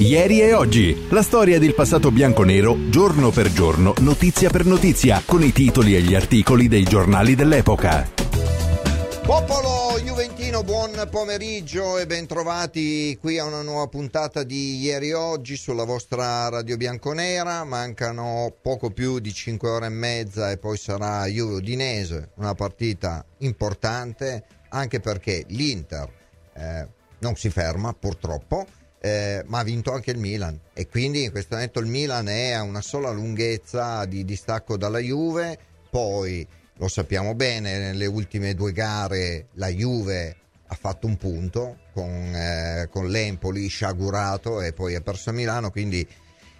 Ieri e oggi, la storia del passato bianco-nero, giorno per giorno, notizia per notizia, con i titoli e gli articoli dei giornali dell'epoca. Popolo Juventino, buon pomeriggio e bentrovati qui a una nuova puntata di Ieri e Oggi sulla vostra Radio Bianconera. Mancano poco più di 5 ore e mezza e poi sarà Juve Udinese, una partita importante anche perché l'Inter eh, non si ferma purtroppo eh, ma ha vinto anche il Milan. E quindi in questo momento il Milan è a una sola lunghezza di distacco dalla Juve, poi lo sappiamo bene, nelle ultime due gare la Juve ha fatto un punto con, eh, con l'Empoli sciagurato e poi ha perso a Milano, quindi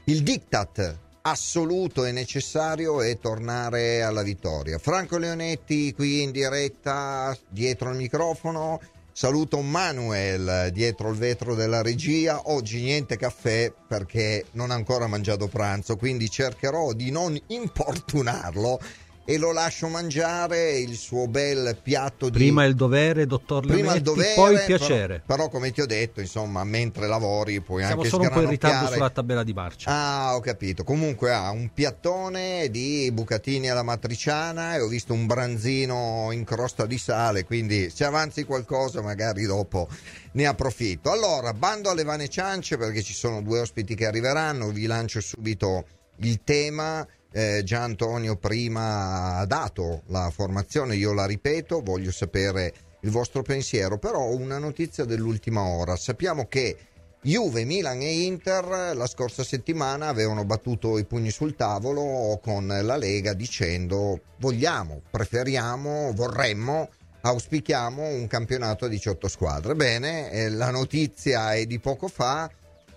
il diktat assoluto e necessario è tornare alla vittoria. Franco Leonetti qui in diretta dietro il microfono Saluto Manuel dietro il vetro della regia. Oggi niente caffè perché non ha ancora mangiato pranzo, quindi cercherò di non importunarlo e lo lascio mangiare il suo bel piatto di... Prima il dovere, dottor Prima il dovere, poi il piacere. Però, però, come ti ho detto, insomma, mentre lavori puoi Siamo anche solo un po' in ritardo sulla tabella di marcia. Ah, ho capito. Comunque ha un piattone di bucatini alla matriciana e ho visto un branzino in crosta di sale, quindi se avanzi qualcosa magari dopo ne approfitto. Allora, bando alle vane ciance perché ci sono due ospiti che arriveranno, vi lancio subito il tema eh, già Antonio prima ha dato la formazione, io la ripeto, voglio sapere il vostro pensiero, però una notizia dell'ultima ora. Sappiamo che Juve, Milan e Inter la scorsa settimana avevano battuto i pugni sul tavolo con la Lega dicendo vogliamo, preferiamo, vorremmo, auspichiamo un campionato a 18 squadre. Bene, eh, la notizia è di poco fa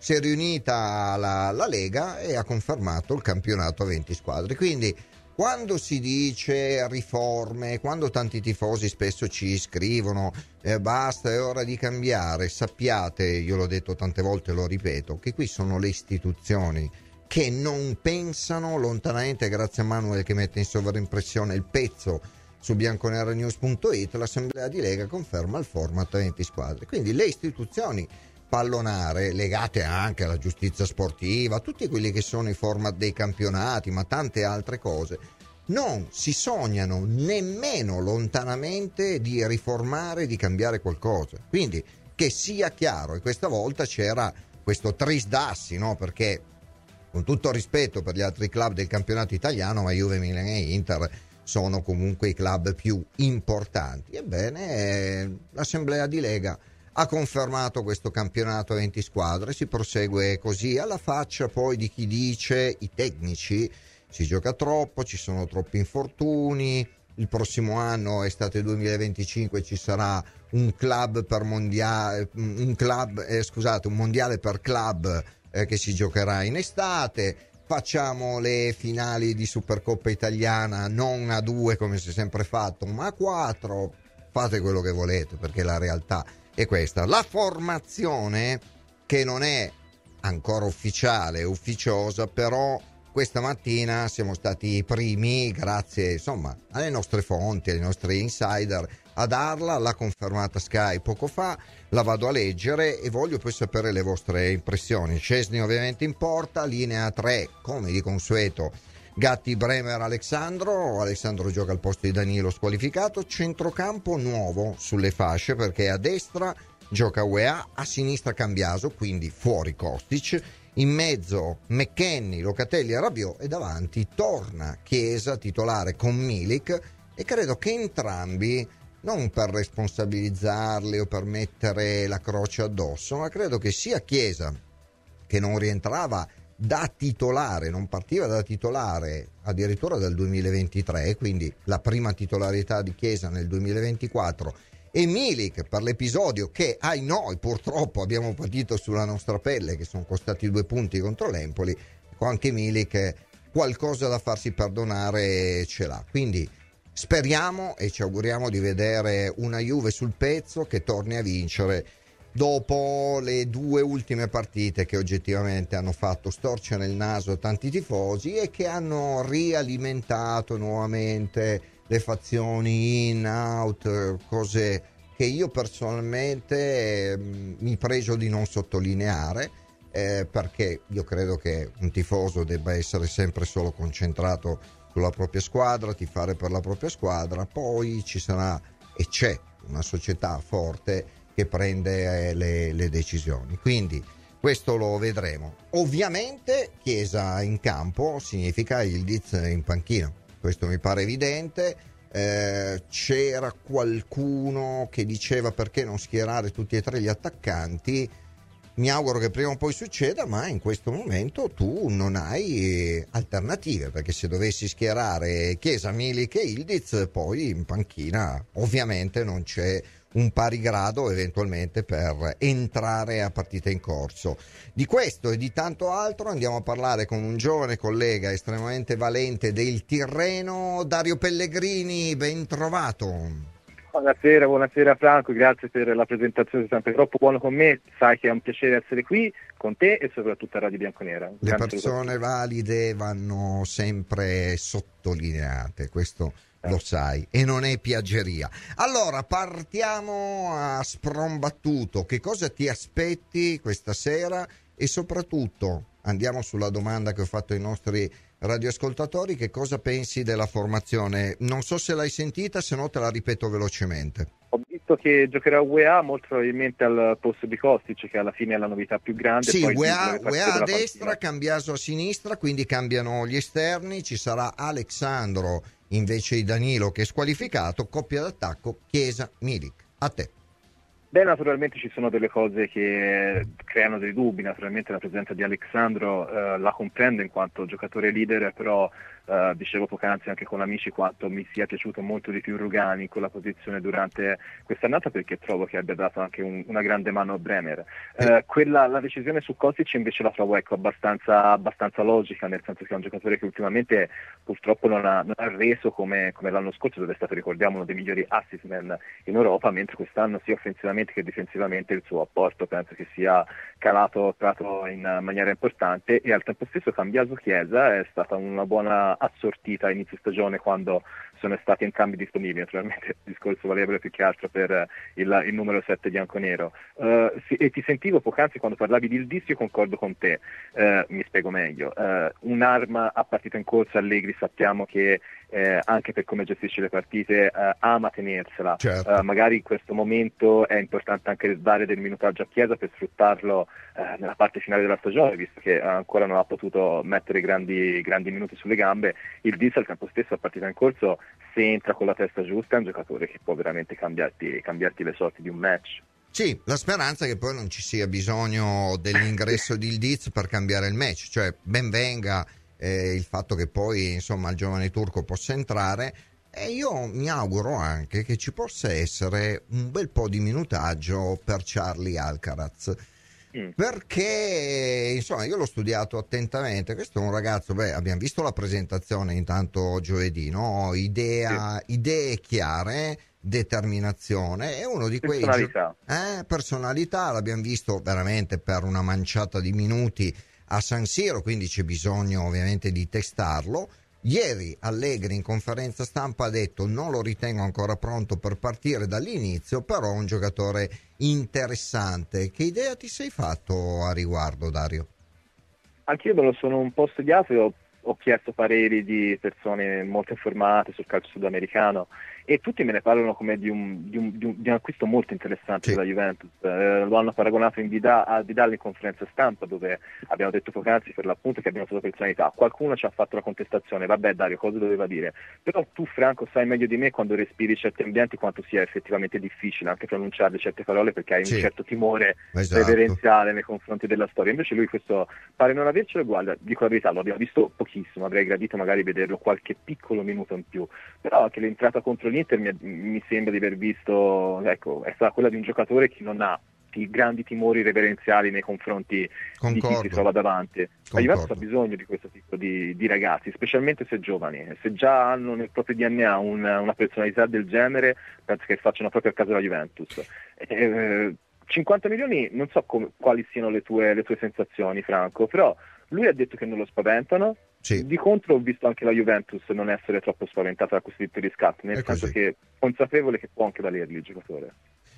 si è riunita la, la Lega e ha confermato il campionato a 20 squadre. Quindi quando si dice riforme, quando tanti tifosi spesso ci scrivono eh, basta, è ora di cambiare, sappiate, io l'ho detto tante volte, lo ripeto, che qui sono le istituzioni che non pensano lontanamente, grazie a Manuel che mette in sovraimpressione il pezzo su bianconeranews.it, l'assemblea di Lega conferma il format a 20 squadre. Quindi le istituzioni pallonare legate anche alla giustizia sportiva, tutti quelli che sono i format dei campionati, ma tante altre cose, non si sognano nemmeno lontanamente di riformare, di cambiare qualcosa. Quindi che sia chiaro, e questa volta c'era questo trisdassi, no? perché con tutto rispetto per gli altri club del campionato italiano, ma Juve, Milan e Inter sono comunque i club più importanti. Ebbene, eh, l'assemblea di Lega ha confermato questo campionato a 20 squadre, si prosegue così alla faccia poi di chi dice i tecnici si gioca troppo, ci sono troppi infortuni, il prossimo anno, estate 2025, ci sarà un club per mondiale, un club, eh, scusate, un mondiale per club eh, che si giocherà in estate. Facciamo le finali di Supercoppa italiana non a due come si è sempre fatto, ma a quattro. Fate quello che volete perché la realtà è questa. La formazione che non è ancora ufficiale, ufficiosa, però questa mattina siamo stati i primi, grazie insomma alle nostre fonti, ai nostri insider, a darla, l'ha confermata Sky poco fa, la vado a leggere e voglio poi sapere le vostre impressioni. Cesni ovviamente in porta, linea 3 come di consueto Gatti Bremer Alessandro, Alessandro gioca al posto di Danilo squalificato, centrocampo nuovo sulle fasce perché a destra gioca UEA, a sinistra Cambiaso, quindi fuori Kostic, in mezzo McKenny, Locatelli e Rabiot e davanti torna Chiesa titolare con Milik. E credo che entrambi non per responsabilizzarli o per mettere la croce addosso, ma credo che sia Chiesa che non rientrava da titolare, non partiva da titolare addirittura dal 2023, quindi la prima titolarità di Chiesa nel 2024 e Milik per l'episodio che ai noi purtroppo abbiamo patito sulla nostra pelle che sono costati due punti contro l'Empoli ecco, anche Milik qualcosa da farsi perdonare ce l'ha. Quindi speriamo e ci auguriamo di vedere una Juve sul pezzo che torni a vincere dopo le due ultime partite che oggettivamente hanno fatto storcere il naso a tanti tifosi e che hanno rialimentato nuovamente le fazioni in, out, cose che io personalmente eh, mi pregio di non sottolineare. eh, perché io credo che un tifoso debba essere sempre solo concentrato sulla propria squadra, tifare per la propria squadra, poi ci sarà e c'è una società forte che prende eh, le, le decisioni. Quindi questo lo vedremo. Ovviamente Chiesa in campo significa il Diz in panchina, questo mi pare evidente. Eh, c'era qualcuno che diceva perché non schierare tutti e tre gli attaccanti. Mi auguro che prima o poi succeda, ma in questo momento tu non hai alternative, perché se dovessi schierare Chiesa, Milik e Ildiz, poi in panchina ovviamente non c'è un pari grado eventualmente per entrare a partita in corso. Di questo e di tanto altro andiamo a parlare con un giovane collega estremamente valente del Tirreno, Dario Pellegrini, ben trovato. Buonasera, buonasera Franco, grazie per la presentazione, sei sempre troppo buono con me, sai che è un piacere essere qui con te e soprattutto a Radio Bianconera. Le persone valide vanno sempre sottolineate, questo lo sai, e non è piaggeria. Allora, partiamo a sprombattuto. Che cosa ti aspetti questa sera? E soprattutto, andiamo sulla domanda che ho fatto ai nostri radioascoltatori, che cosa pensi della formazione? Non so se l'hai sentita, se no te la ripeto velocemente. Ho visto che giocherà UEA molto probabilmente al posto di Kostic, che alla fine è la novità più grande. Sì, UEA, UEA a destra, Cambiaso a sinistra, quindi cambiano gli esterni, ci sarà Alexandro invece di Danilo che è squalificato, coppia d'attacco Chiesa-Milik. A te. Beh, naturalmente ci sono delle cose che creano dei dubbi, naturalmente la presenza di Alexandro eh, la comprendo in quanto giocatore leader, però Uh, dicevo poc'anzi anche con amici quanto mi sia piaciuto molto di più Rugani in quella posizione durante quest'annata perché trovo che abbia dato anche un, una grande mano a Bremer. Uh, quella, la decisione su Kostic invece la trovo ecco, abbastanza, abbastanza, logica, nel senso che è un giocatore che ultimamente purtroppo non ha, non ha reso come, come, l'anno scorso, dove è stato, ricordiamo, uno dei migliori assist man in Europa, mentre quest'anno sia offensivamente che difensivamente il suo apporto penso che sia calato, calato in maniera importante e al tempo stesso Cambiaso Chiesa è stata una buona assortita a inizio stagione quando sono stati entrambi disponibili, naturalmente il discorso valevole più che altro per il, il numero 7 bianco-nero. Uh, sì, e ti sentivo poc'anzi quando parlavi di Ildis, io concordo con te, uh, mi spiego meglio. Uh, un'arma a partita in corsa Allegri sappiamo che eh, anche per come gestisce le partite ama tenersela. Certo. magari in questo momento è importante anche dare del minutaggio a Chiesa per sfruttarlo nella parte finale della stagione, visto che ancora non ha potuto mettere grandi, grandi minuti sulle gambe. Il Dis al campo stesso a partita in corso se entra con la testa giusta è un giocatore che può veramente cambiarti, cambiarti le sorti di un match. Sì, la speranza è che poi non ci sia bisogno dell'ingresso di Ildiz per cambiare il match, cioè ben venga eh, il fatto che poi insomma il giovane turco possa entrare e io mi auguro anche che ci possa essere un bel po' di minutaggio per Charlie Alcaraz Mm. Perché insomma io l'ho studiato attentamente. Questo è un ragazzo, beh, abbiamo visto la presentazione intanto giovedì, no? Idea, sì. idee chiare, determinazione. È uno di quei personalità. Eh, personalità, l'abbiamo visto veramente per una manciata di minuti a San Siro, quindi c'è bisogno ovviamente di testarlo Ieri Allegri in conferenza stampa ha detto non lo ritengo ancora pronto per partire dall'inizio, però è un giocatore interessante. Che idea ti sei fatto a riguardo, Dario? Anch'io me lo sono un po' studiato e ho, ho chiesto pareri di persone molto informate sul calcio sudamericano e tutti me ne parlano come di un, di un, di un, di un acquisto molto interessante sì. della Juventus. Eh, lo hanno paragonato in Vidal, a Vidal in conferenza stampa dove abbiamo detto poc'anzi per l'appunto che abbiamo fatto personalità. Qualcuno ci ha fatto la contestazione, vabbè Dario cosa doveva dire? Però tu Franco sai meglio di me quando respiri certi ambienti quanto sia effettivamente difficile anche pronunciare certe parole perché hai sì. un certo timore esatto. reverenziale nei confronti della storia. Invece lui questo pare non avercelo, guarda, dico la verità, lo abbiamo visto pochissimo, avrei gradito magari vederlo qualche piccolo minuto in più, però anche l'entrata contro l'Inter mi, mi sembra di aver visto, ecco, è stata quella di un giocatore che non ha i grandi timori reverenziali nei confronti Concordo. di chi si trova davanti. La Juventus ha bisogno di questo tipo di, di, ragazzi, specialmente se giovani. Se già hanno nel proprio DNA una, una personalità del genere, penso che facciano proprio a casa la Juventus. Eh, 50 milioni, non so come, quali siano le tue, le tue sensazioni, Franco, però lui ha detto che non lo spaventano, sì. Di contro ho visto anche la Juventus non essere troppo spaventata da questo tipo di riscatto, nel senso che consapevole che può anche valergli il giocatore.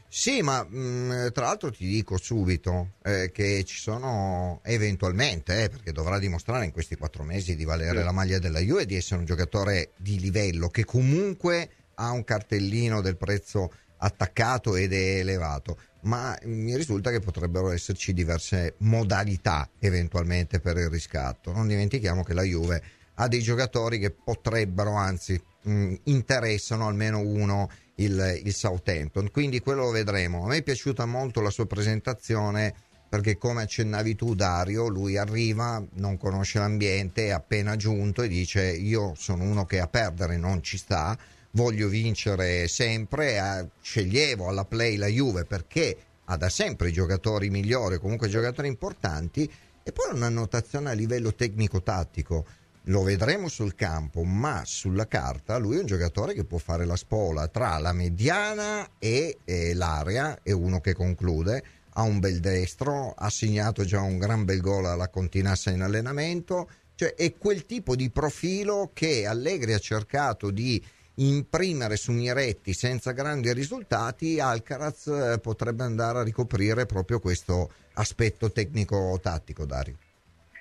Sì, ma mh, mm, tra l'altro ti dico subito eh, che ci sono eventualmente, eh, perché dovrà dimostrare in questi quattro mesi di valere sì. la maglia della Juve e di essere un giocatore di livello che comunque ha un cartellino del prezzo attaccato ed è elevato, ma mi risulta che potrebbero esserci diverse modalità eventualmente per il riscatto. Non dimentichiamo che la Juve ha dei giocatori che potrebbero, anzi mh, mm, interessano almeno uno il, il Southampton. Quindi quello lo vedremo. A me è piaciuta molto la sua presentazione perché come accennavi tu Dario, lui arriva, non conosce l'ambiente, è appena giunto e dice io sono uno che a perdere non ci sta, voglio vincere sempre, sceglievo alla play la Juve perché ha da sempre giocatori migliori, comunque giocatori importanti e poi una notazione a livello tecnico-tattico. Lo vedremo sul campo, ma sulla carta lui è un giocatore che può fare la spola tra la mediana e, e l'area, è uno che conclude, ha un bel destro, ha segnato già un gran bel gol alla Continassa in allenamento, cioè è quel tipo di profilo che Allegri ha cercato di imprimere su Miretti senza grandi risultati, Alcaraz eh, potrebbe andare a ricoprire proprio questo aspetto tecnico-tattico, Dario.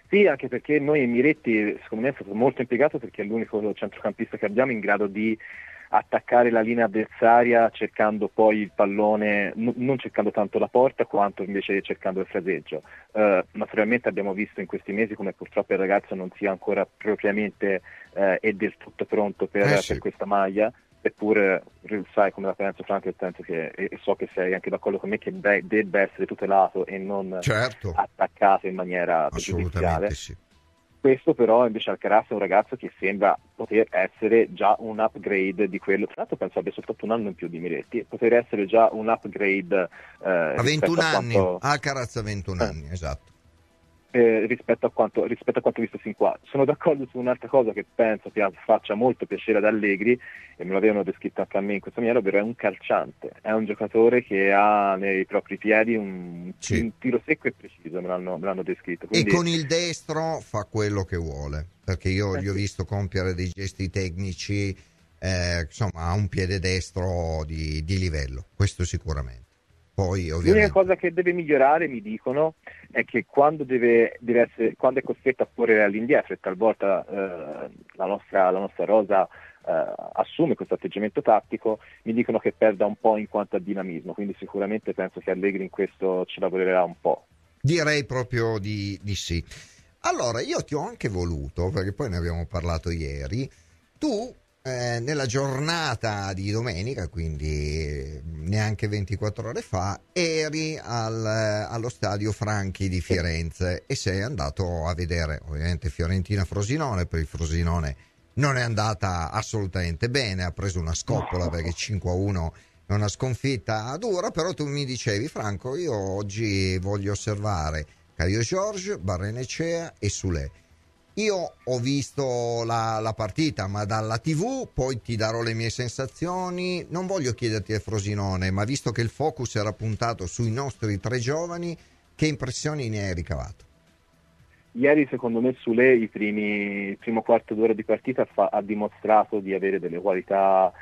Sì, anche perché noi Miretti secondo me è stato molto impiegato perché è l'unico centrocampista che abbiamo in grado di attaccare la linea avversaria cercando poi il pallone, n- non cercando tanto la porta quanto invece cercando il fraseggio. Uh, naturalmente abbiamo visto in questi mesi come purtroppo il ragazzo non sia ancora propriamente uh, e del tutto pronto per, eh sì. per questa maglia, eppure sai come la penso Franco nel senso che e so che sei anche d'accordo con me che be- debba essere tutelato e non certo. attaccato in maniera pregiudiziale sì. Questo però invece Alcaraz è un ragazzo che sembra poter essere già un upgrade di quello. Tra l'altro penso abbia soltanto un anno in più di Miretti poter essere già un upgrade eh, a 21 anni. quanto... Alcaraz a 21 eh. anni esatto eh, rispetto, a quanto, rispetto, a quanto, visto fin qua. Sono d'accordo su un'altra cosa che penso che faccia molto piacere ad Allegri, e me l'avevano descritto anche a me in questa maniera, ovvero è un calciante, è un giocatore che ha nei propri piedi un, sì. un tiro secco e preciso, me l'hanno, me l'hanno descritto. Quindi... E con il destro fa quello che vuole, perché io eh, gli ho visto compiere dei gesti tecnici, eh, insomma ha un piede destro di, di livello, questo sicuramente. Poi, ovviamente... L'unica cosa che deve migliorare, mi dicono, è che quando, deve, deve essere, quando è costretto a correre all'indietro e talvolta eh, la, nostra, la, nostra, rosa eh, assume questo atteggiamento tattico, mi dicono che perda un po' in quanto a dinamismo, quindi sicuramente penso che Allegri in questo ci lavorerà un po'. Direi proprio di, di sì. Allora, io ti ho anche voluto, perché poi ne abbiamo parlato ieri, tu eh, nella giornata di domenica, quindi neanche 24 ore fa, eri al, allo stadio Franchi di Firenze e sei andato a vedere ovviamente Fiorentina-Frosinone, per il Frosinone non è andata assolutamente bene, ha preso una scoppola perché 5-1 è una sconfitta dura, però tu mi dicevi Franco, io oggi voglio osservare Caio Giorgio, Barrenecea e Sule io ho visto la, la, partita, ma dalla TV, poi ti darò le mie sensazioni. Non voglio chiederti a Frosinone, ma visto che il focus era puntato sui nostri tre giovani, che impressioni ne hai ricavato? Ieri secondo me Sule il primo quarto d'ora di partita fa, ha dimostrato di avere delle qualità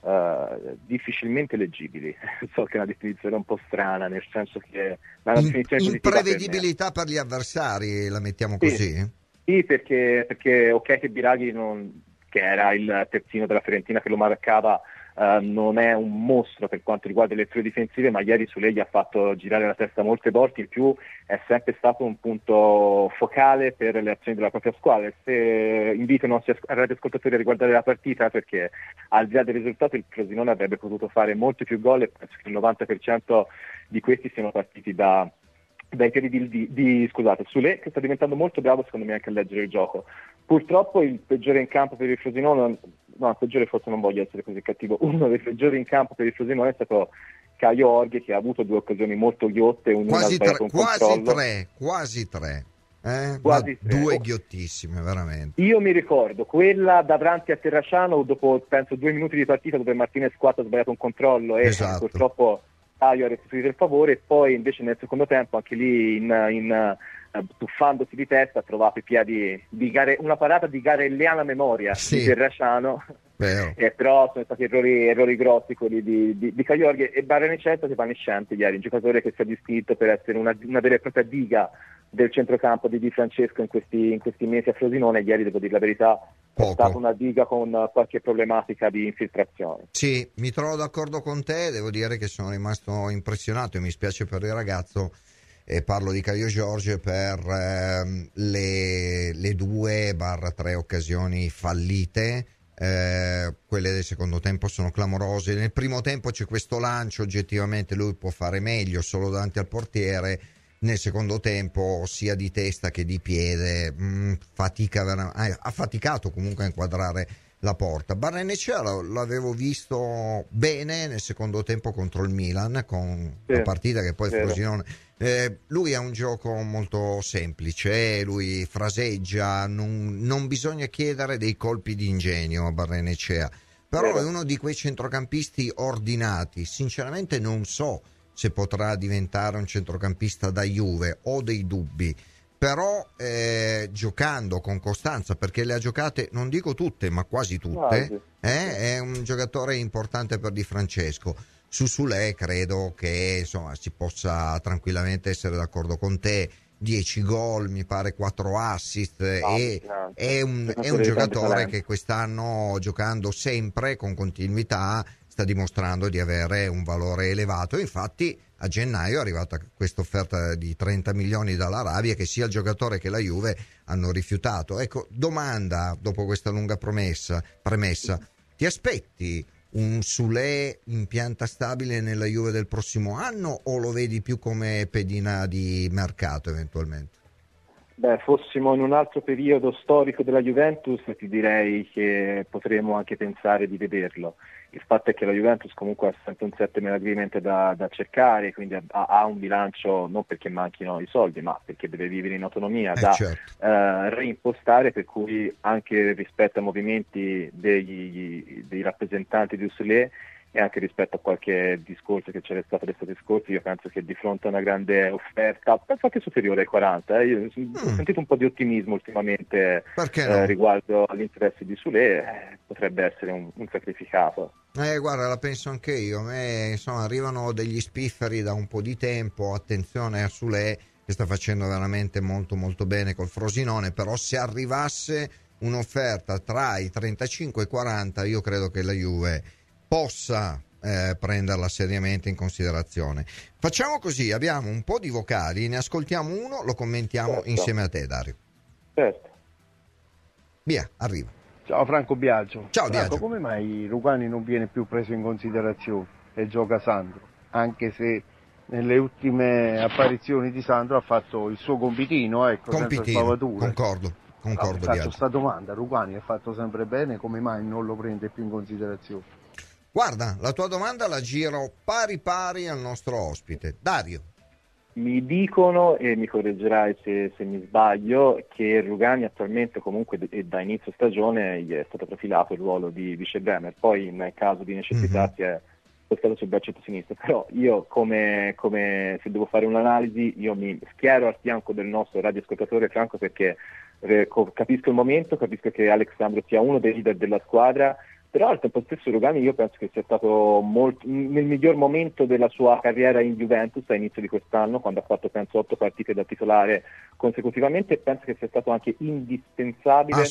uh, difficilmente leggibili. so che è una definizione un po' strana, nel senso che... La In, imprevedibilità per, per, gli avversari, la mettiamo così? Sì. Perché, perché ok che Biraghi, non, che era il terzino della Fiorentina che lo marcava, Uh, non è un mostro per quanto riguarda le letture difensive, ma ieri su lei gli ha fatto girare la testa molte volte, in più è sempre stato un punto focale per le azioni della propria squadra. Se invito i nostri radioascoltatori a riguardare la partita perché al di là del risultato il Frosinone avrebbe potuto fare molti più gol e penso che il 90% di questi siano partiti da, dai piedi di, di, di scusate, Sule che sta diventando molto bravo secondo me anche a leggere il gioco. Purtroppo il peggiore in campo per il Frosinone, no, il peggiore forse non voglio essere così cattivo, uno dei peggiori in campo per il Frosinone è stato Caio Orghe che ha avuto due occasioni molto ghiotte, quasi, tre, quasi tre, quasi tre. Eh? Quasi due ghiottissime, veramente. Io mi ricordo quella davanti a Terracciano dopo penso due minuti di partita dove Martinez 4 ha sbagliato un controllo e esatto. purtroppo Taio ha restituito il favore e poi invece nel secondo tempo anche lì in, in uh, tuffandosi di testa ha trovato i piedi di gare, una parata di garelliana memoria sì. di Terrasciano eh, però sono stati errori, errori grossi quelli di, di, di Cagliorghi e Barrenecetta si evanescente ieri, un giocatore che si è discritto per essere una, una vera e propria diga del centrocampo di Di Francesco in questi, in questi, mesi a Frosinone. Ieri, devo dire la verità, Poco. è stata una diga con qualche problematica di infiltrazione. Sì, mi trovo d'accordo con te. Devo dire che sono rimasto impressionato e mi spiace per il ragazzo. E parlo di Caio Giorgio per eh, le, le, due barra tre occasioni fallite. Eh, quelle del secondo tempo sono clamorose. Nel primo tempo c'è questo lancio, oggettivamente lui può fare meglio solo davanti al portiere nel secondo tempo sia di testa che di piede mh, mm, fatica, eh, ha faticato comunque a inquadrare la porta. Barrenecea l'avevo visto bene nel secondo tempo contro il Milan con sì, la partita che poi sì. Frosinone eh, lui ha un gioco molto semplice lui fraseggia non, non bisogna chiedere dei colpi di ingegno a Barrenecea però è uno di quei centrocampisti ordinati sinceramente non so se potrà diventare un centrocampista da Juve, ho dei dubbi. Però eh, giocando con costanza, perché le ha giocate, non dico tutte, ma quasi tutte, eh, è un giocatore importante per Di Francesco. Su Sule credo che insomma, si possa tranquillamente essere d'accordo con te. 10 gol, mi pare 4 assist. No, e, no, è un, è un giocatore che quest'anno, giocando sempre con continuità, sta dimostrando di avere un valore elevato. Infatti a gennaio è arrivata questa offerta di 30 milioni dall'Arabia che sia il giocatore che la Juve hanno rifiutato. Ecco, domanda dopo questa lunga promessa, premessa, ti aspetti un Sule in pianta stabile nella Juve del prossimo anno o lo vedi più come pedina di mercato eventualmente? Beh, fossimo in un altro periodo storico della Juventus ti direi che potremmo anche pensare di vederlo. Il fatto è che la Juventus comunque ha sempre un settlement agreement da, da cercare, quindi ha, ha, un bilancio non perché manchino i soldi, ma perché deve vivere in autonomia, eh da certo. eh, reimpostare, per cui anche rispetto ai movimenti degli, dei rappresentanti di Usulè e anche rispetto a qualche discorso che c'era stato l'estate scorsa, io penso che di fronte a una grande offerta, penso anche superiore ai 40, eh, io mm. ho sentito un po' di ottimismo ultimamente no? eh, riguardo agli interessi di Sule, eh, potrebbe essere un, un, sacrificato. Eh, guarda, la penso anche io, a me insomma, arrivano degli spifferi da un po' di tempo, attenzione a Sule che sta facendo veramente molto molto bene col Frosinone, però se arrivasse un'offerta tra i 35 e i 40 io credo che la Juve possa eh, prenderla seriamente in considerazione. Facciamo così, abbiamo un po' di vocali, ne ascoltiamo uno, lo commentiamo certo. insieme a te Dario. Certo. Via, arriva. Ciao Franco Biagio. Ciao Franco, Biagio. come mai Rugani non viene più preso in considerazione e gioca Sandro? Anche se nelle ultime apparizioni di Sandro ha fatto il suo compitino, ecco, compitino, concordo. Concordo, no, faccio questa domanda, Rugani è fatto sempre bene, come mai non lo prende più in considerazione? Guarda, la tua domanda la giro pari pari al nostro ospite. Dario. Mi dicono, e mi correggerai se, se, mi sbaglio, che Rugani attualmente comunque e da inizio stagione gli è stato profilato il ruolo di vice Bremer, poi in caso di necessità mm-hmm. si è spostato sul braccetto sinistro, però io come, come, se devo fare un'analisi io mi schiero al fianco del nostro radioascoltatore Franco perché eh, capisco il momento, capisco che Alexandro sia uno dei leader della squadra però al tempo stesso Rugani io penso che sia stato molto, nel miglior momento della sua carriera in Juventus a inizio di quest'anno, quando ha fatto penso otto partite da titolare consecutivamente e penso che sia stato anche indispensabile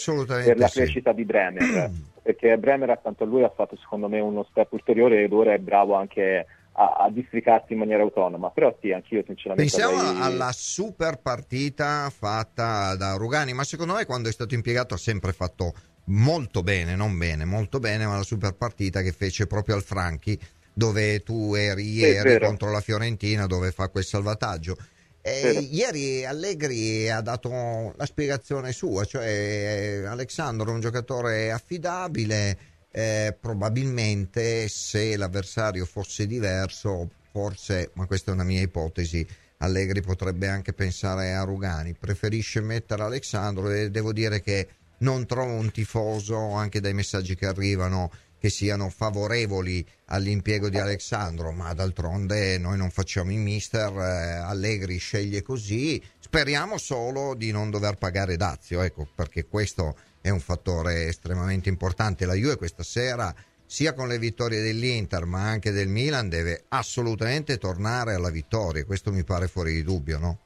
per la crescita di Bremer, perché Bremer accanto a lui ha fatto secondo me uno step ulteriore ed ora è bravo anche a, a districarsi in maniera autonoma. Però sì, anch'io sinceramente. Pensiamo avrei... alla super partita fatta da Rugani, ma secondo me quando è stato impiegato ha sempre fatto molto bene, non bene, molto bene, ma la super partita che fece proprio al Franchi, dove tu eri ieri contro la Fiorentina, dove fa quel salvataggio. E ieri Allegri ha dato la spiegazione sua, cioè Alessandro è un giocatore affidabile, eh, probabilmente se l'avversario fosse diverso, forse, ma questa è una mia ipotesi, Allegri potrebbe anche pensare a Rugani, preferisce mettere Alessandro e devo dire che non trovo un tifoso, anche dai messaggi che arrivano, che siano favorevoli all'impiego di Alessandro, ma d'altronde noi non facciamo i mister, eh, Allegri sceglie così, speriamo solo di non dover pagare Dazio, ecco, perché questo è un fattore estremamente importante. La Juve questa sera, sia con le vittorie dell'Inter ma anche del Milan, deve assolutamente tornare alla vittoria. Questo mi pare fuori di dubbio, no?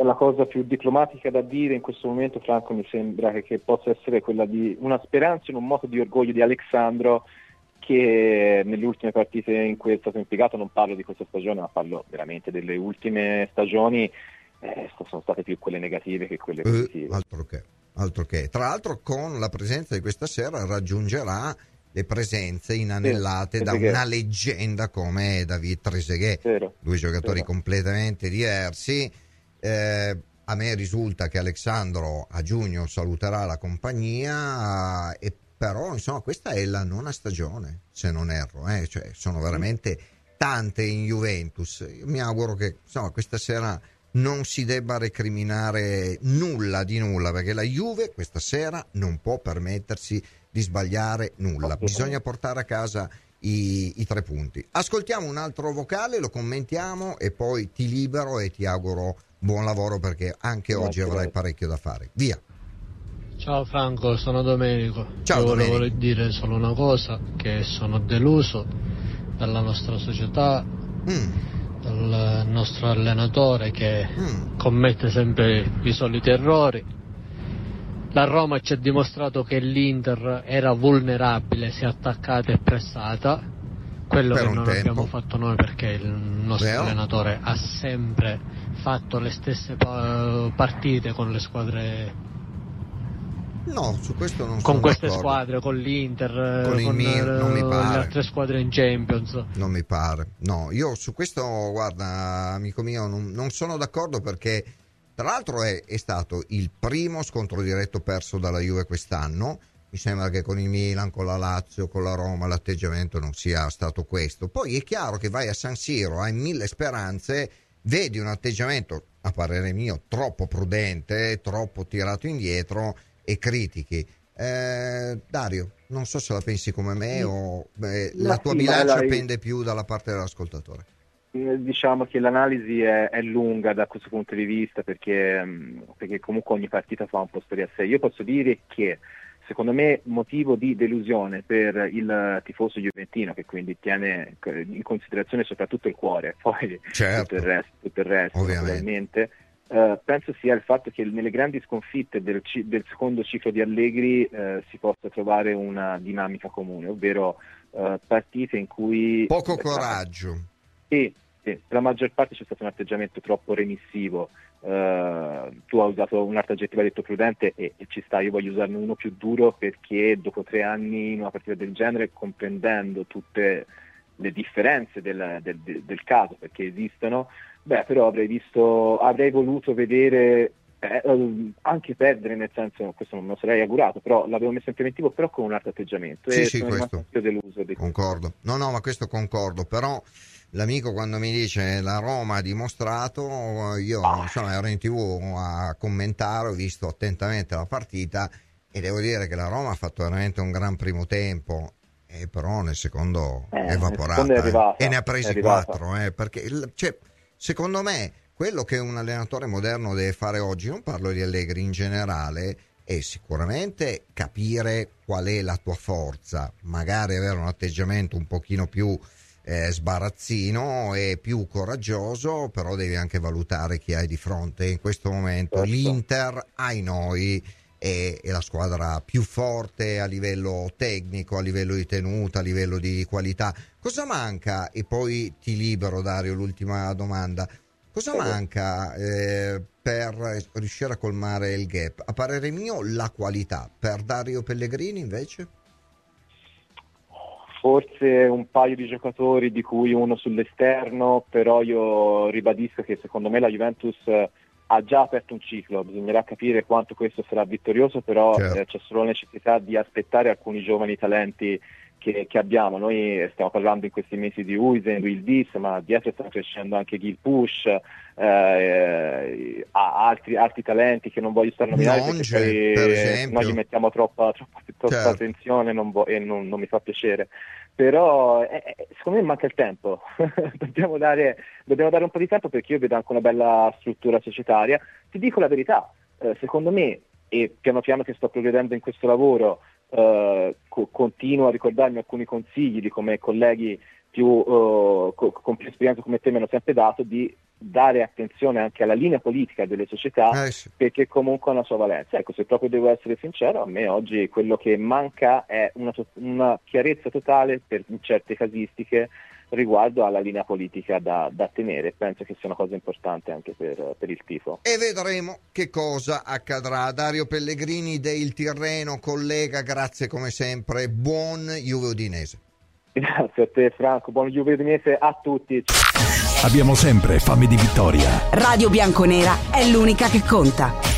La cosa più diplomatica da dire in questo momento, Franco, mi sembra che, che possa essere quella di una speranza in un moto di orgoglio di Alexandro che nelle ultime partite in cui è stato impiegato, non parlo di questa stagione, ma parlo veramente delle ultime stagioni, eh, sono state più quelle negative che quelle eh, positive. Eh, altro, che, altro che. Tra l'altro con la presenza di questa sera raggiungerà le presenze inanellate sì, da una leggenda come David Trezeguet, due giocatori vero. completamente diversi. Eh, a me risulta che Alessandro a giugno saluterà la compagnia e però insomma questa è la nona stagione se non erro eh? cioè, sono veramente tante in Juventus. Io mi auguro che insomma questa sera non si debba recriminare nulla di nulla perché la Juve questa sera non può permettersi di sbagliare nulla. Bisogna portare a casa i, i tre punti. Ascoltiamo un altro vocale lo commentiamo e poi ti libero e ti auguro buon lavoro perché anche oggi avrai parecchio da fare via Ciao Franco, sono Domenico. Ciao Io Domenico. volevo dire solo una cosa, che sono deluso dalla nostra società, mm. dal nostro allenatore che mm. commette sempre i soliti errori. La Roma ci ha dimostrato che l'Inter era vulnerabile, si è attaccata e pressata, quello per che non tempo. abbiamo fatto noi perché il nostro Beh, allenatore ha sempre fatto le stesse partite con le squadre No, su questo non Con queste d'accordo. squadre, con l'Inter, con, con Mir, non mi pare. le altre squadre in Champions. Non mi pare. No, io su questo, guarda, amico mio, non, non sono d'accordo perché tra l'altro è, è, stato il primo scontro diretto perso dalla Juve quest'anno. Mi sembra che con il Milan, con la Lazio, con la Roma l'atteggiamento non sia stato questo. Poi è chiaro che vai a San Siro, hai mille speranze, vedi un atteggiamento, a parere mio, troppo prudente, troppo tirato indietro e critichi. Eh, Dario, non so se la pensi come me o beh, la tua sì, bilancia la... pende più dalla parte dell'ascoltatore. Eh, diciamo che l'analisi è, è, lunga da questo punto di vista perché, mm, perché, comunque ogni partita fa un po' storia a sé. Io posso dire che secondo me motivo di delusione per il tifoso juventino che quindi tiene in considerazione soprattutto il cuore, poi certo. tutto il resto, tutto il resto ovviamente Uh, penso sia il fatto che nelle grandi sconfitte del, del secondo ciclo di Allegri uh, si possa trovare una dinamica comune, ovvero uh, partite in cui... Poco coraggio. Sì, per la maggior parte c'è stato un atteggiamento troppo remissivo. tu hai usato un'altra aggettiva detto prudente e, e, ci sta, io voglio usarne uno più duro perché dopo tre anni in una partita del genere, comprendendo tutte le differenze del, del, del caso, perché esistono, Beh, però avrei visto, avrei voluto vedere eh, anche perdere, nel senso, questo non me lo sarei augurato, però l'avevo messo in preventivo, però con un altro atteggiamento. Sì, e sì, questo. deluso. Concordo. No, no, ma questo concordo, però l'amico quando mi dice la Roma ha dimostrato, io insomma ero in tv a commentare, ho visto attentamente la partita e devo dire che la Roma ha fatto veramente un gran primo tempo. E però nel secondo eh, è evaporata è arrivata, eh, e ne ha presi quattro eh, perché cioè, Secondo me, quello che un allenatore moderno deve fare oggi, non parlo di Allegri in generale, è sicuramente capire qual è la tua forza, magari avere un atteggiamento un pochino più eh, sbarazzino e più coraggioso, però devi anche valutare chi hai di fronte. In questo momento certo. l'Inter, ai noi, è, è, la squadra più forte a livello tecnico, a livello di tenuta, a livello di qualità. Cosa manca? E poi ti libero, Dario, l'ultima domanda. Cosa manca eh, per riuscire a colmare il gap? A parere mio, la qualità. Per Dario Pellegrini, invece? Forse un paio di giocatori, di cui uno sull'esterno, però io ribadisco che secondo me la Juventus ha già aperto un ciclo, bisognerà capire quanto questo sarà vittorioso, però certo. eh, c'è solo necessità di aspettare alcuni giovani talenti che, che, abbiamo. Noi stiamo parlando in questi mesi di Uisen, Will Dis, ma dietro sta crescendo anche Gil Push, eh, altri, altri, talenti che non voglio stare Longe, perché noi gli mettiamo troppa, troppa, troppa certo. attenzione non vo- e non, non mi fa piacere però eh, eh, secondo me manca il tempo, dobbiamo, dare, dobbiamo, dare, un po' di tempo perché io vedo anche una bella struttura societaria. Ti dico la verità, eh, secondo me e piano piano che sto progredendo in questo lavoro eh, co- continuo a ricordarmi alcuni consigli di come colleghi più, uh, co- con più esperienza come te mi hanno sempre dato di dare attenzione anche alla linea politica delle società eh sì. perché comunque ha una sua valenza. Ecco, se proprio devo essere sincero, a me oggi quello che manca è una, una chiarezza totale per certe casistiche riguardo alla linea politica da, da, tenere. Penso che sia una cosa importante anche per, per, il tifo. E vedremo che cosa accadrà. Dario Pellegrini del Tirreno, collega, grazie come sempre. Buon Juve Udinese. Grazie a te Franco, buon Juve Udinese a tutti. Abbiamo sempre fame di vittoria. Radio Bianconera è l'unica che conta.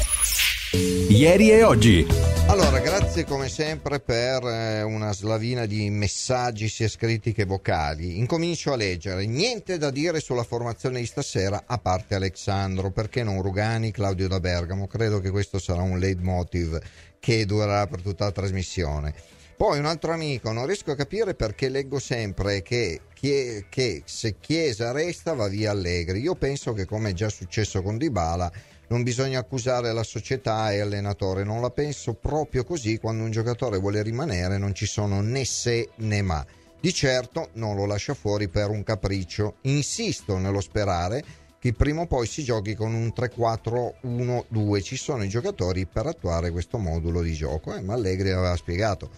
Ieri e oggi. Allora, grazie come sempre per eh, una slavina di messaggi sia scritti che vocali. Incomincio a leggere. Niente da dire sulla formazione di stasera, a parte Alexandro, perché non Rugani, Claudio da Bergamo. Credo che questo sarà un leitmotiv che durerà per tutta la trasmissione. Poi un altro amico, non riesco a capire perché leggo sempre che, che, che se Chiesa resta va via Allegri. Io penso che come è già successo con Dybala non bisogna accusare la società e l'allenatore, non la penso proprio così, quando un giocatore vuole rimanere non ci sono né se né ma. Di certo non lo lascia fuori per un capriccio, insisto nello sperare che prima o poi si giochi con un 3-4-1-2, ci sono i giocatori per attuare questo modulo di gioco, eh, ma Allegri aveva spiegato.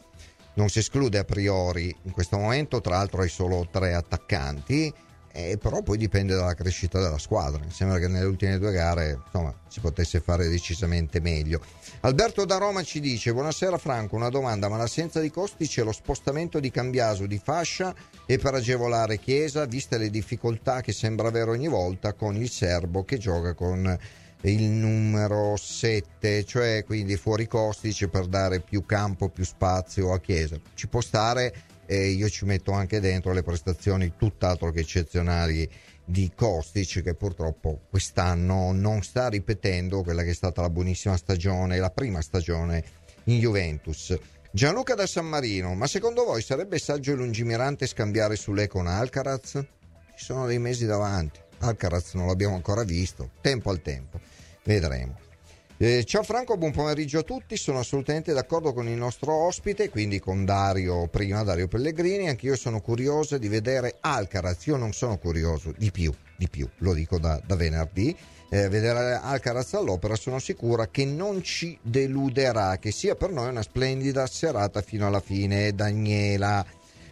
Non si esclude a priori in questo momento, tra l'altro hai solo tre attaccanti, eh, però poi dipende dalla crescita della squadra. Mi sembra che nelle ultime due gare insomma, si potesse fare decisamente meglio. Alberto da Roma ci dice: Buonasera Franco, una domanda, ma l'assenza di costi c'è lo spostamento di Cambiaso di fascia e per agevolare Chiesa, viste le difficoltà che sembra avere ogni volta con il serbo che gioca con il numero 7, cioè quindi fuori costi per dare più campo, più spazio a Chiesa. Ci può stare, e io ci metto anche dentro le prestazioni tutt'altro che eccezionali di Kostic che purtroppo quest'anno non sta ripetendo quella che è stata la buonissima stagione, la prima stagione in Juventus. Gianluca da San Marino, ma secondo voi sarebbe saggio e lungimirante scambiare Sule con Alcaraz? Ci sono dei mesi davanti. Alcaraz non l'abbiamo ancora visto, tempo al tempo, vedremo. Eh, ciao Franco, buon pomeriggio a tutti. Sono assolutamente d'accordo con il nostro ospite, quindi con Dario prima, Dario Pellegrini. Anch'io sono curioso di vedere Alcaraz. Io non sono curioso di più, di più, lo dico da, da venerdì. Eh, vedere Alcaraz all'opera sono sicura che non ci deluderà, che sia per noi una splendida serata fino alla fine. Daniela.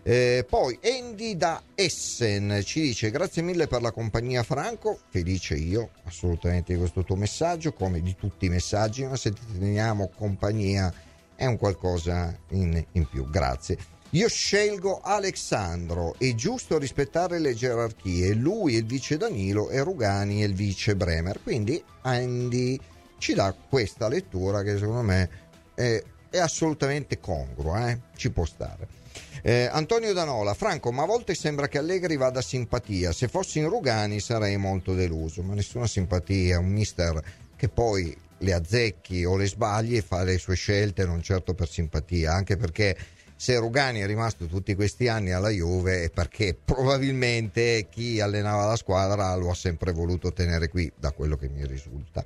Eh, poi Andy da Essen ci dice grazie mille per la compagnia Franco, felice io assolutamente di questo tuo messaggio come di tutti i messaggi, ma se ti teniamo compagnia è un qualcosa in, in più, grazie. Io scelgo Alessandro, è giusto rispettare le gerarchie, lui è il vice Danilo e Rugani è il vice Bremer, quindi Andy ci dà questa lettura che secondo me è, è assolutamente congrua, eh? ci può stare. Eh, Antonio Danola, Franco, ma a volte sembra che Allegri vada a simpatia. Se fossi in Rugani sarei molto deluso, ma nessuna simpatia. Un mister che poi le azzecchi o le sbagli e fa le sue scelte non certo per simpatia, anche perché se Rugani è rimasto tutti questi anni alla Juve è perché probabilmente chi allenava la squadra lo ha sempre voluto tenere qui, da quello che mi risulta.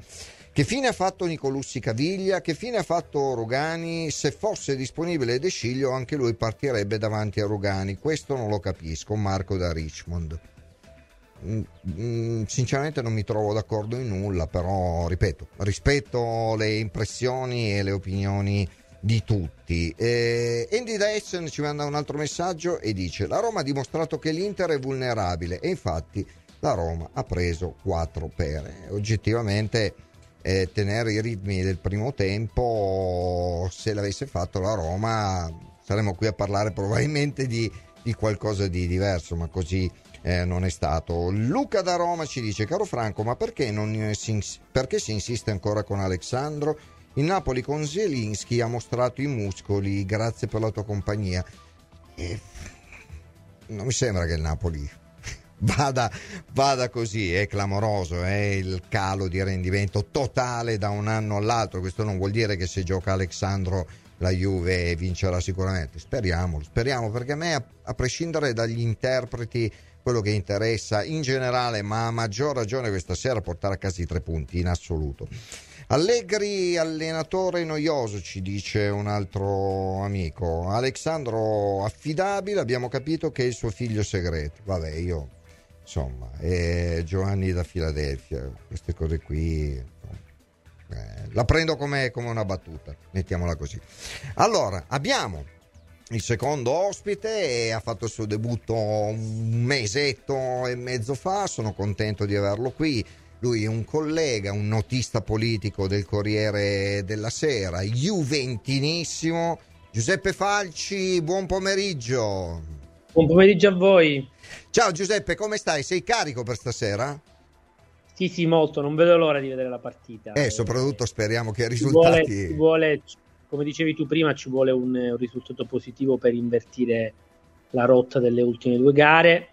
Che fine ha fatto Nicolussi Caviglia? Che fine ha fatto Rugani? Se fosse disponibile De Sciglio anche lui partirebbe davanti a Rugani. Questo non lo capisco. Marco da Richmond. Mm, mm, sinceramente non mi trovo d'accordo in nulla, però ripeto, rispetto le impressioni e le opinioni di tutti. Eh, Andy Dyson ci manda un altro messaggio e dice: La Roma ha dimostrato che l'Inter è vulnerabile e infatti la Roma ha preso 4 pere. Oggettivamente eh, tenere i ritmi del primo tempo, se l'avesse fatto la Roma saremmo qui a parlare probabilmente di, di qualcosa di diverso, ma così eh, non è stato. Luca da Roma ci dice, caro Franco, ma perché, non si, perché si insiste ancora con Alessandro? Il Napoli con Zielinski ha mostrato i muscoli, grazie per la tua compagnia. E non mi sembra che il Napoli vada, vada così, è clamoroso, è il calo di rendimento totale da un anno all'altro, questo non vuol dire che se gioca Alessandro la Juve vincerà sicuramente, speriamo, speriamo perché a me a, prescindere dagli interpreti quello che interessa in generale, ma a maggior ragione questa sera portare a casa i tre punti in assoluto. Allegri, allenatore noioso, ci dice un altro amico. Alessandro affidabile, abbiamo capito che è il suo figlio segreto. Vabbè, io insomma, è Giovanni da Filadelfia, queste cose qui. Eh, la prendo come, come una battuta, mettiamola così. Allora, abbiamo il secondo ospite e ha fatto il suo debutto un mesetto e mezzo fa, sono contento di averlo qui. Lui è un collega, un notista politico del Corriere della Sera, juventinissimo. Giuseppe Falci, buon pomeriggio. Buon pomeriggio a voi. Ciao Giuseppe, come stai? Sei carico per stasera? Sì, sì, molto, non vedo l'ora di vedere la partita. E eh, soprattutto speriamo che i risultati... Ci vuole, ci vuole, come dicevi tu prima, ci vuole un, un risultato positivo per invertire la rotta delle ultime due gare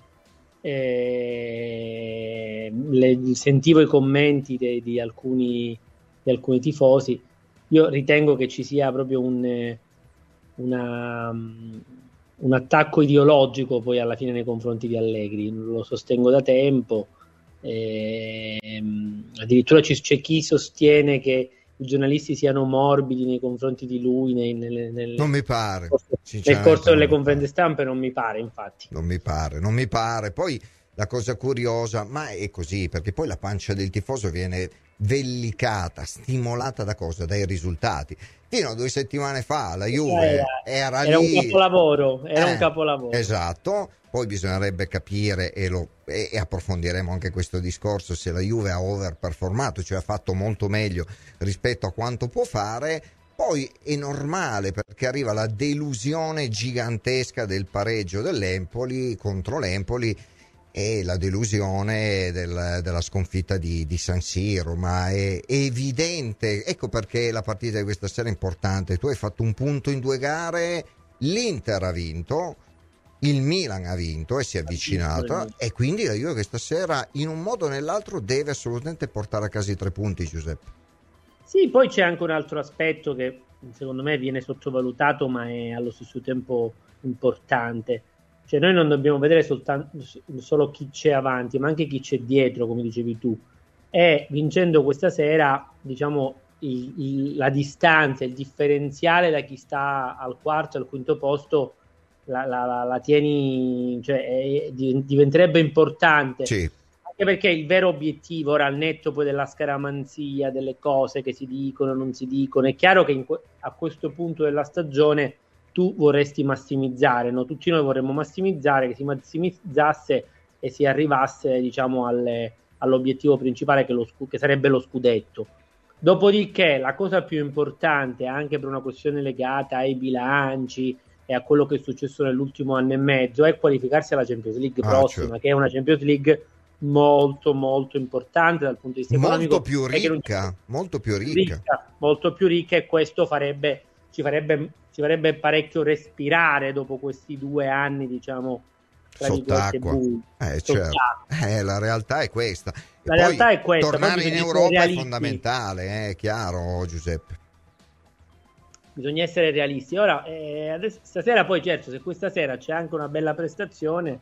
eh, le, sentivo i commenti de, di, alcuni, di, alcuni, tifosi. Io ritengo che ci sia proprio un, una, un attacco ideologico poi alla fine nei confronti di Allegri. Lo sostengo da tempo. Eh, addirittura c'è chi sostiene che i giornalisti siano morbidi nei confronti di lui nei, nel, nel, non mi pare nel corso delle conferenze stampe non mi pare infatti non mi pare non mi pare poi la cosa curiosa ma è così perché poi la pancia del tifoso viene vellicata stimolata da cosa? dai risultati fino a due settimane fa la Juve era, era, era un capolavoro era eh, un capolavoro esatto poi bisognerebbe capire e, lo, e, e, approfondiremo anche questo discorso se la Juve ha overperformato, cioè ha fatto molto meglio rispetto a quanto può fare. Poi è normale perché arriva la delusione gigantesca del pareggio dell'Empoli contro l'Empoli e la delusione del, della sconfitta di, di, San Siro, ma è, è, evidente, ecco perché la partita di questa sera è importante. Tu hai fatto un punto in due gare, l'Inter ha vinto, il Milan ha vinto e si è avvicinato e quindi la Juve questa sera in un modo o nell'altro deve assolutamente portare a casa i tre punti Giuseppe sì poi c'è anche un altro aspetto che secondo me viene sottovalutato ma è allo stesso tempo importante cioè noi non dobbiamo vedere soltanto, solo chi c'è avanti ma anche chi c'è dietro come dicevi tu e vincendo questa sera diciamo il, il, la distanza il differenziale da chi sta al quarto al quinto posto la, la, la tieni, cioè, è, diventerebbe importante. Sì. Anche perché il vero obiettivo, ora al netto poi della scaramanzia, delle cose che si dicono, non si dicono, è chiaro che que- a questo punto della stagione tu vorresti massimizzare, no? tutti noi vorremmo massimizzare, che si massimizzasse e si arrivasse diciamo alle, all'obiettivo principale che, lo, che sarebbe lo scudetto. Dopodiché la cosa più importante, anche per una questione legata ai bilanci, e a quello che è successo nell'ultimo anno e mezzo è qualificarsi alla Champions League ah, prossima, certo. che è una Champions League molto molto importante dal punto di vista molto economico più ricca, molto più ricca. ricca. molto più ricca e questo farebbe ci farebbe, ci farebbe parecchio respirare dopo questi due anni diciamo sott'acqua. eh, certo. eh, la realtà è questa. La realtà è questa tornare in Europa è fondamentale è eh, chiaro Giuseppe. Bisogna essere realisti. Ora, eh, adesso, stasera poi certo, se questa sera c'è anche una bella prestazione...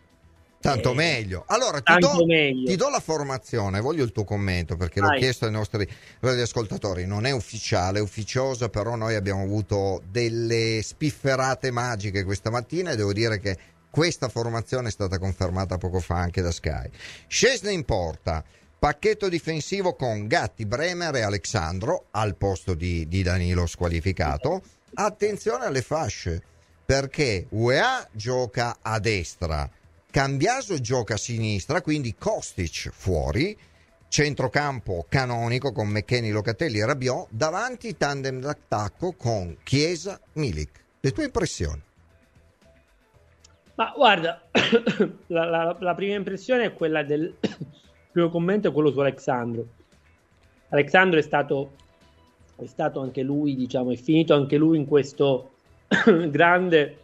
Tanto eh, meglio. Allora, ti do, meglio. ti do, la formazione, voglio il tuo commento perché Vai. l'ho chiesto ai nostri radioascoltatori. Non è ufficiale, è ufficiosa, però noi abbiamo avuto delle spifferate magiche questa mattina e devo dire che questa formazione è stata confermata poco fa anche da Sky. Scesne in porta. Pacchetto difensivo con Gatti, Bremer e Alexandro al posto di, di Danilo squalificato. Attenzione alle fasce perché UEA gioca a destra, Cambiaso gioca a sinistra, quindi Kostic fuori, centrocampo canonico con McKenny, Locatelli e Rabiot, davanti tandem d'attacco con Chiesa, Milik. Le tue impressioni? Ma guarda, la, la, la, prima impressione è quella del primo commento è quello su Alexandro. Alexandro è stato, è stato anche lui, diciamo, è finito anche lui in questo grande,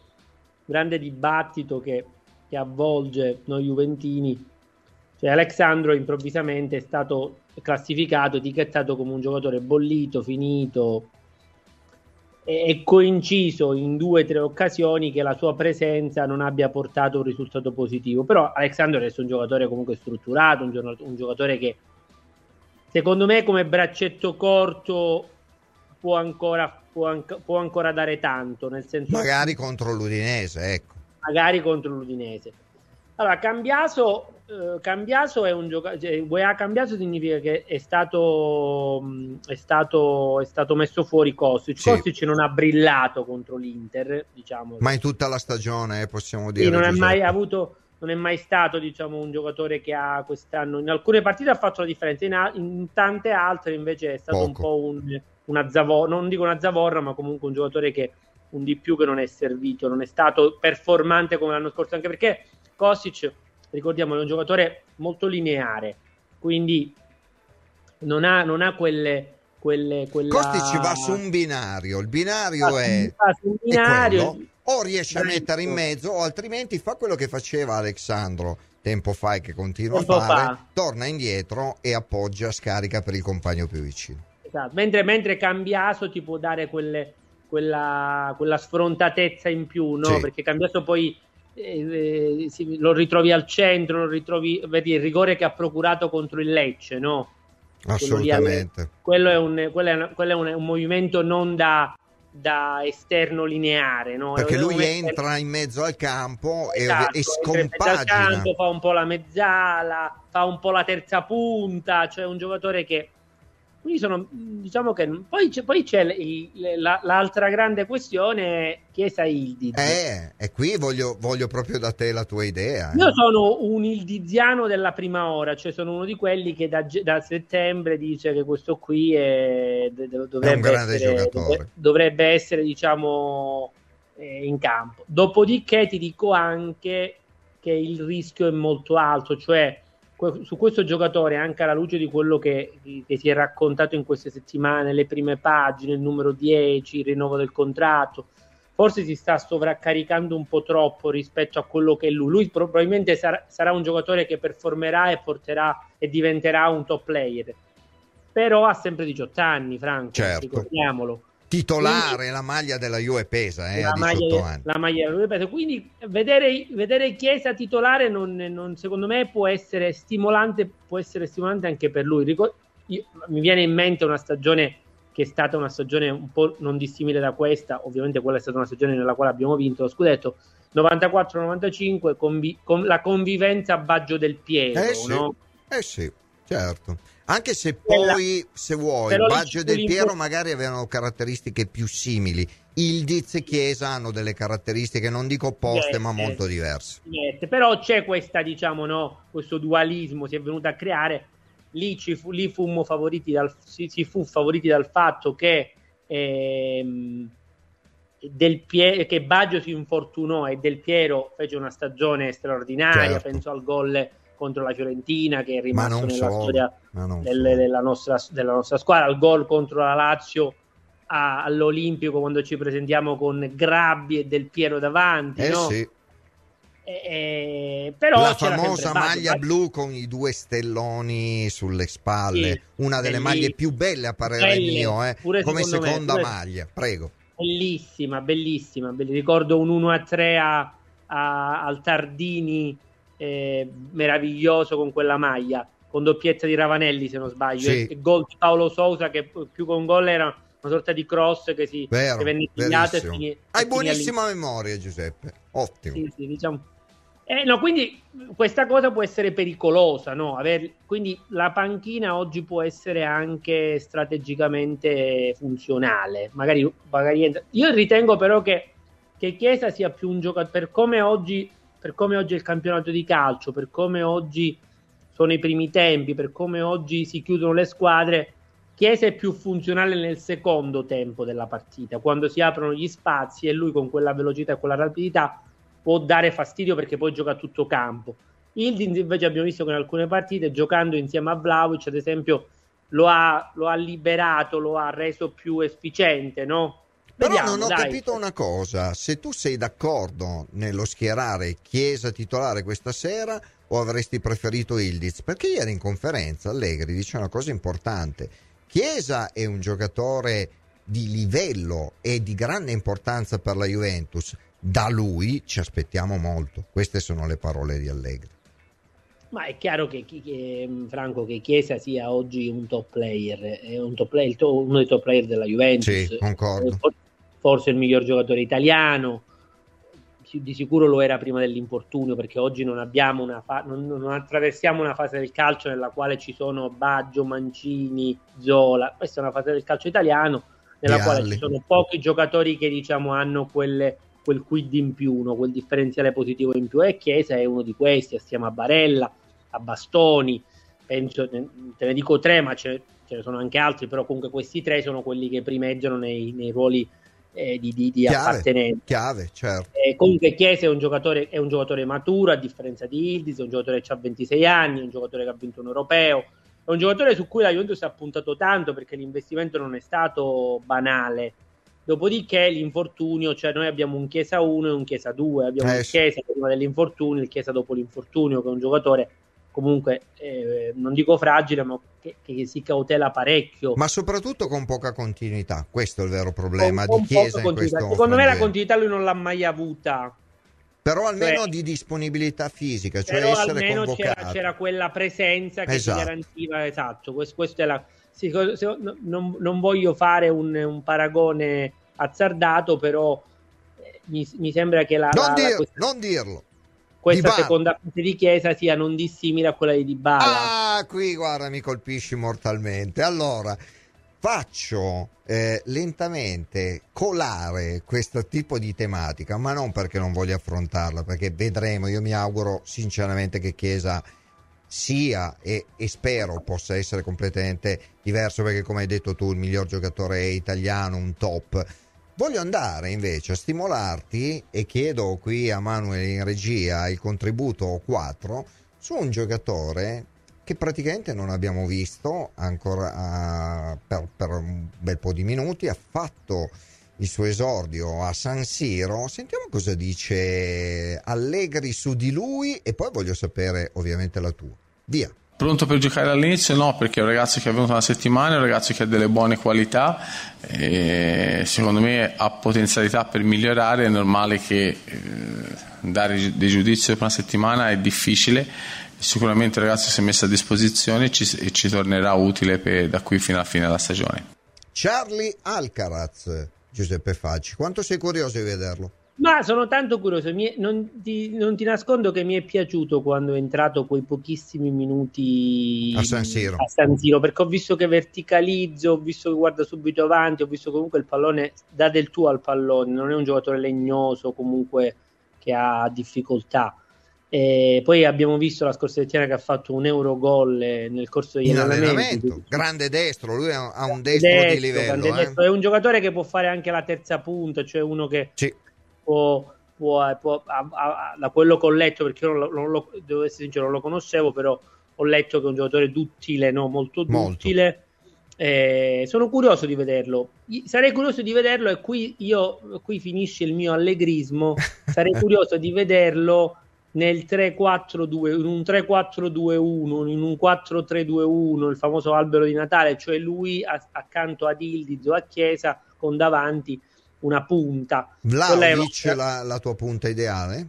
grande dibattito che, che avvolge noi Juventini. Cioè, Alexandro improvvisamente è stato classificato, etichettato come un giocatore bollito, finito, è coinciso in due o tre occasioni che la sua presenza non abbia portato un risultato positivo. Però Alexandro è un giocatore comunque strutturato, un, un giocatore che secondo me come braccetto corto può ancora, può, anca, può ancora dare tanto. Nel senso magari contro l'Udinese, ecco. Magari contro l'Udinese. Allora, Cambiaso, eh, Cambiaso è un giocatore. Cioè, Cambiaso significa che è stato, è stato, è stato messo fuori Kostic. Sì. Kostic non ha brillato contro l'Inter, diciamo. Ma in tutta la stagione, eh, possiamo dire. Sì, non è mai avuto non è mai stato diciamo, un giocatore che ha quest'anno in alcune partite ha fatto la differenza in, in tante altre invece è stato Poco. un po' un, una zavorra non dico una zavorra ma comunque un giocatore che un di più che non è servito non è stato performante come l'anno scorso anche perché Kostic ricordiamo è un giocatore molto lineare quindi non ha, non ha quelle quelle, quella... Kostic va su un binario il binario va è, su un binario, o riesce a mettere in mezzo o altrimenti fa quello che faceva Alessandro tempo fa e che continua tempo a fare, fa. torna indietro e appoggia, scarica per il compagno più vicino. Esatto. Mentre, mentre Cambiaso ti può dare quelle, quella, quella, sfrontatezza in più, no? Sì. Perché Cambiaso poi eh, eh, lo ritrovi al centro, lo ritrovi, vedi il rigore che ha procurato contro il Lecce, no? Assolutamente. Quello, è un, quello, è, un, quello è un, un movimento non da da esterno lineare. No? Perché lui entra in mezzo al campo esatto, e, e scompagina. Campo, fa un po' la mezzala, fa un po' la terza punta, cioè un giocatore che quindi sono, diciamo che poi c'è, poi c'è il, la, l'altra grande questione Chiesa Ildiz. Eh, e qui voglio, voglio, proprio da te la tua idea. Eh. Io sono un ildiziano della prima ora, cioè sono uno di quelli che da, da settembre dice che questo qui è, dovrebbe, è un grande essere, giocatore. dovrebbe essere, diciamo, eh, in campo. Dopodiché ti dico anche che il rischio è molto alto, cioè su questo giocatore, anche alla luce di quello che, che, si è raccontato in queste settimane, le prime pagine, il numero 10, il rinnovo del contratto, forse si sta sovraccaricando un po' troppo rispetto a quello che è lui. Lui probabilmente sarà, sarà un giocatore che performerà e porterà e diventerà un top player. Però ha sempre 18 anni, Franco, certo. ricordiamolo titolare quindi, la maglia della Juve pesa eh, la, maglia, la maglia della Juve pesa. Quindi vedere, vedere Chiesa titolare non, non, secondo me può essere stimolante può essere stimolante anche per lui. Ricor- io, mi viene in mente una stagione che è stata una stagione un po' non dissimile da questa ovviamente quella è stata una stagione nella quale abbiamo vinto lo scudetto 94-95 convi- con la convivenza a Baggio del Piero eh sì, no? eh sì certo anche se poi, se vuoi, Però Baggio e Del Piero magari avevano caratteristiche più simili. Il Diz e Chiesa hanno delle caratteristiche, non dico opposte, yes, ma molto diverse. Yes. Però c'è questa, diciamo, no, questo dualismo si è venuto a creare. Lì, ci fu, lì fummo favoriti dal, si, si, fu favoriti dal fatto che, ehm, del Pie- che Baggio si infortunò e Del Piero fece una stagione straordinaria. Certo. Penso al gol contro la Fiorentina che è rimasto nella so, storia del, della, nostra, della, nostra, squadra, il gol contro la Lazio a, all'Olimpico quando ci presentiamo con Grabbi e Del Piero davanti. Eh no? sì. Eh, però la famosa maglia Baggio. blu con i due stelloni sulle spalle, sì, una delle belli, maglie più belle a parere belle, mio, eh, come seconda me, maglia. Prego. Bellissima, bellissima. Ricordo un 1 a 3 a, a, al Tardini eh, meraviglioso con quella maglia, con doppietta di Ravanelli se non sbaglio, sì. e gol di Paolo Sousa che più con gol era una sorta di cross che si Vero, che venne pigliato e finì, Hai buonissima memoria Giuseppe, ottimo. Sì, sì, diciamo. Eh, no, quindi questa cosa può essere pericolosa, no? Aver, quindi la panchina oggi può essere anche strategicamente funzionale. Magari, magari io ritengo però che, che Chiesa sia più un giocatore per come oggi per come oggi è il campionato di calcio, per come oggi sono i primi tempi, per come oggi si chiudono le squadre, Chiesa è più funzionale nel secondo tempo della partita, quando si aprono gli spazi e lui con quella velocità e quella rapidità può dare fastidio perché poi gioca a tutto campo. Ildins invece abbiamo visto che in alcune partite giocando insieme a Vlaovic ad esempio lo ha, lo ha liberato, lo ha reso più efficiente, no? Però Vediamo, non ho dai. capito una cosa, se tu sei d'accordo nello schierare Chiesa titolare questa sera o avresti preferito Ildiz? Perché ieri in conferenza Allegri dice una cosa importante. Chiesa è un giocatore di livello e di grande importanza per la Juventus. Da lui ci aspettiamo molto. Queste sono le parole di Allegri. Ma è chiaro che, che, Franco che Chiesa sia oggi un top player, è un top player, uno dei top player della Juventus. Sì, concordo. Forse il miglior giocatore italiano, di sicuro lo era prima dell'infortunio perché oggi non, abbiamo una fa- non, non, attraversiamo una fase del calcio nella quale ci sono Baggio, Mancini, Zola, questa è una fase del calcio italiano nella Di quale Alli. ci sono pochi giocatori che diciamo hanno quelle, quel quid in più, no? quel differenziale positivo in più e Chiesa è uno di questi, assieme a Barella, a Bastoni, penso, te ne dico tre ma ce, ce ne sono anche altri, però comunque questi tre sono quelli che primeggiano nei, nei ruoli eh, di, di, di chiave, appartenenza. Chiave, certo. Eh, comunque Chiesa è un, giocatore, è un giocatore maturo, a differenza di Ildis, è un giocatore che ha 26 anni, è un giocatore che ha vinto un europeo, è un giocatore su cui la Juventus ha puntato tanto perché l'investimento non è stato banale. Dopodiché l'infortunio, cioè noi abbiamo un Chiesa 1 e un Chiesa 2, abbiamo eh, il Chiesa prima dell'infortunio, il Chiesa dopo l'infortunio, che è un giocatore comunque eh, non dico fragile, ma che, che, si cautela parecchio. Ma soprattutto con poca continuità, questo è il vero problema con, di Chiesa in questo Secondo me la continuità lui non l'ha mai avuta. Però almeno cioè, di disponibilità fisica, cioè però essere almeno c'era, c'era, quella presenza che esatto. garantiva, esatto, questo, questo è la... Sì, non, non, voglio fare un, un paragone azzardato, però eh, mi, mi, sembra che la... Non, la, dir, la non dirlo questa seconda fase di Chiesa sia non dissimile a quella di Dybala. Ah, qui guarda, mi colpisci mortalmente. Allora, faccio eh, lentamente colare questo tipo di tematica, ma non perché non voglio affrontarla, perché vedremo, io mi auguro sinceramente che Chiesa sia e, e, spero possa essere completamente diverso perché come hai detto tu il miglior giocatore italiano, un top Voglio andare invece a stimolarti e chiedo qui a Manuel in regia il contributo 4 su un giocatore che praticamente non abbiamo visto ancora uh, per, per, un bel po' di minuti, ha fatto il suo esordio a San Siro. Sentiamo cosa dice Allegri su di lui e poi voglio sapere ovviamente la tua. Via. Pronto per giocare all'inizio? No, perché è un ragazzo che è venuto una settimana, è un ragazzo che ha delle buone qualità e secondo me ha potenzialità per migliorare, è normale che eh, dare dei giudizi dopo una settimana è difficile, sicuramente il ragazzo si è messo a disposizione e ci, e ci tornerà utile per, da qui fino alla fine della stagione. Charlie Alcaraz, Giuseppe Facci, quanto sei curioso di vederlo? Ma sono tanto curioso, mi, non, ti, non, ti, nascondo che mi è piaciuto quando è entrato quei pochissimi minuti a San, Siro. a San Siro, perché ho visto che verticalizza, ho visto che guarda subito avanti, ho visto comunque il pallone dà del tuo al pallone, non è un giocatore legnoso comunque che ha difficoltà. E poi abbiamo visto la scorsa settimana che ha fatto un euro gol nel corso degli allenamenti. Grande destro, lui ha un destro, destro di livello. Eh? Destro. È un giocatore che può fare anche la terza punta, cioè uno che sì può, può, può a, a, da quello che ho letto, perché io non, non lo, devo essere sincero, non lo conoscevo, però ho letto che è un giocatore duttile, no? molto duttile. Molto. Eh, sono curioso di vederlo. Sarei curioso di vederlo e qui io qui finisce il mio allegrismo. Sarei curioso di vederlo nel 3-4-2, in un 3-4-2-1, in un 4-3-2-1, il famoso albero di Natale, cioè lui accanto ad Ildiz o a Chiesa con davanti una punta. Vlaovic è la, la tua punta ideale?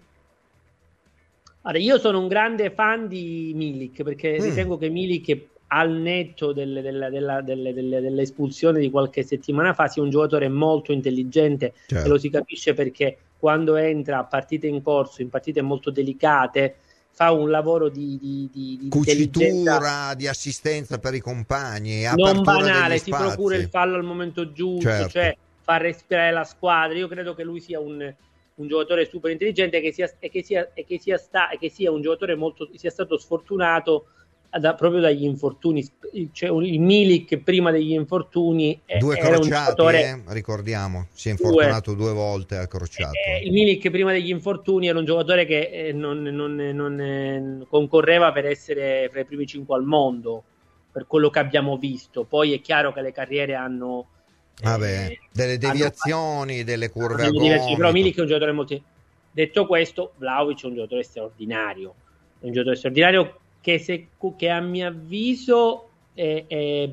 Allora, io sono un grande fan di Milik perché mm. ritengo che Milik al netto delle, delle, della, delle, dell'espulsione di qualche settimana fa sia un giocatore molto intelligente certo. e lo si capisce perché quando entra a partite in corso, in partite molto delicate, fa un lavoro di, di, di, di cucitura, di assistenza per i compagni, non banale, si procura il fallo al momento giusto, certo. cioè far respirare la squadra. Io credo che lui sia un, un giocatore super intelligente che sia, e, che sia, e, che sia sta, e che sia un giocatore molto sia stato sfortunato da, proprio dagli infortuni. Cioè, il Milik prima degli infortuni due crociati, giocatore, eh, ricordiamo, si è infortunato due, due volte al crociato. Eh, il Milik prima degli infortuni era un giocatore che eh, non, non, non eh, concorreva per essere fra i primi cinque al mondo, per quello che abbiamo visto. Poi è chiaro che le carriere hanno Vabbè, eh, delle deviazioni, hanno, delle curve a gomito. Però Milik è un giocatore molto... Detto questo, Vlaovic è un giocatore straordinario. È un giocatore straordinario che, se, che a mio avviso è, è,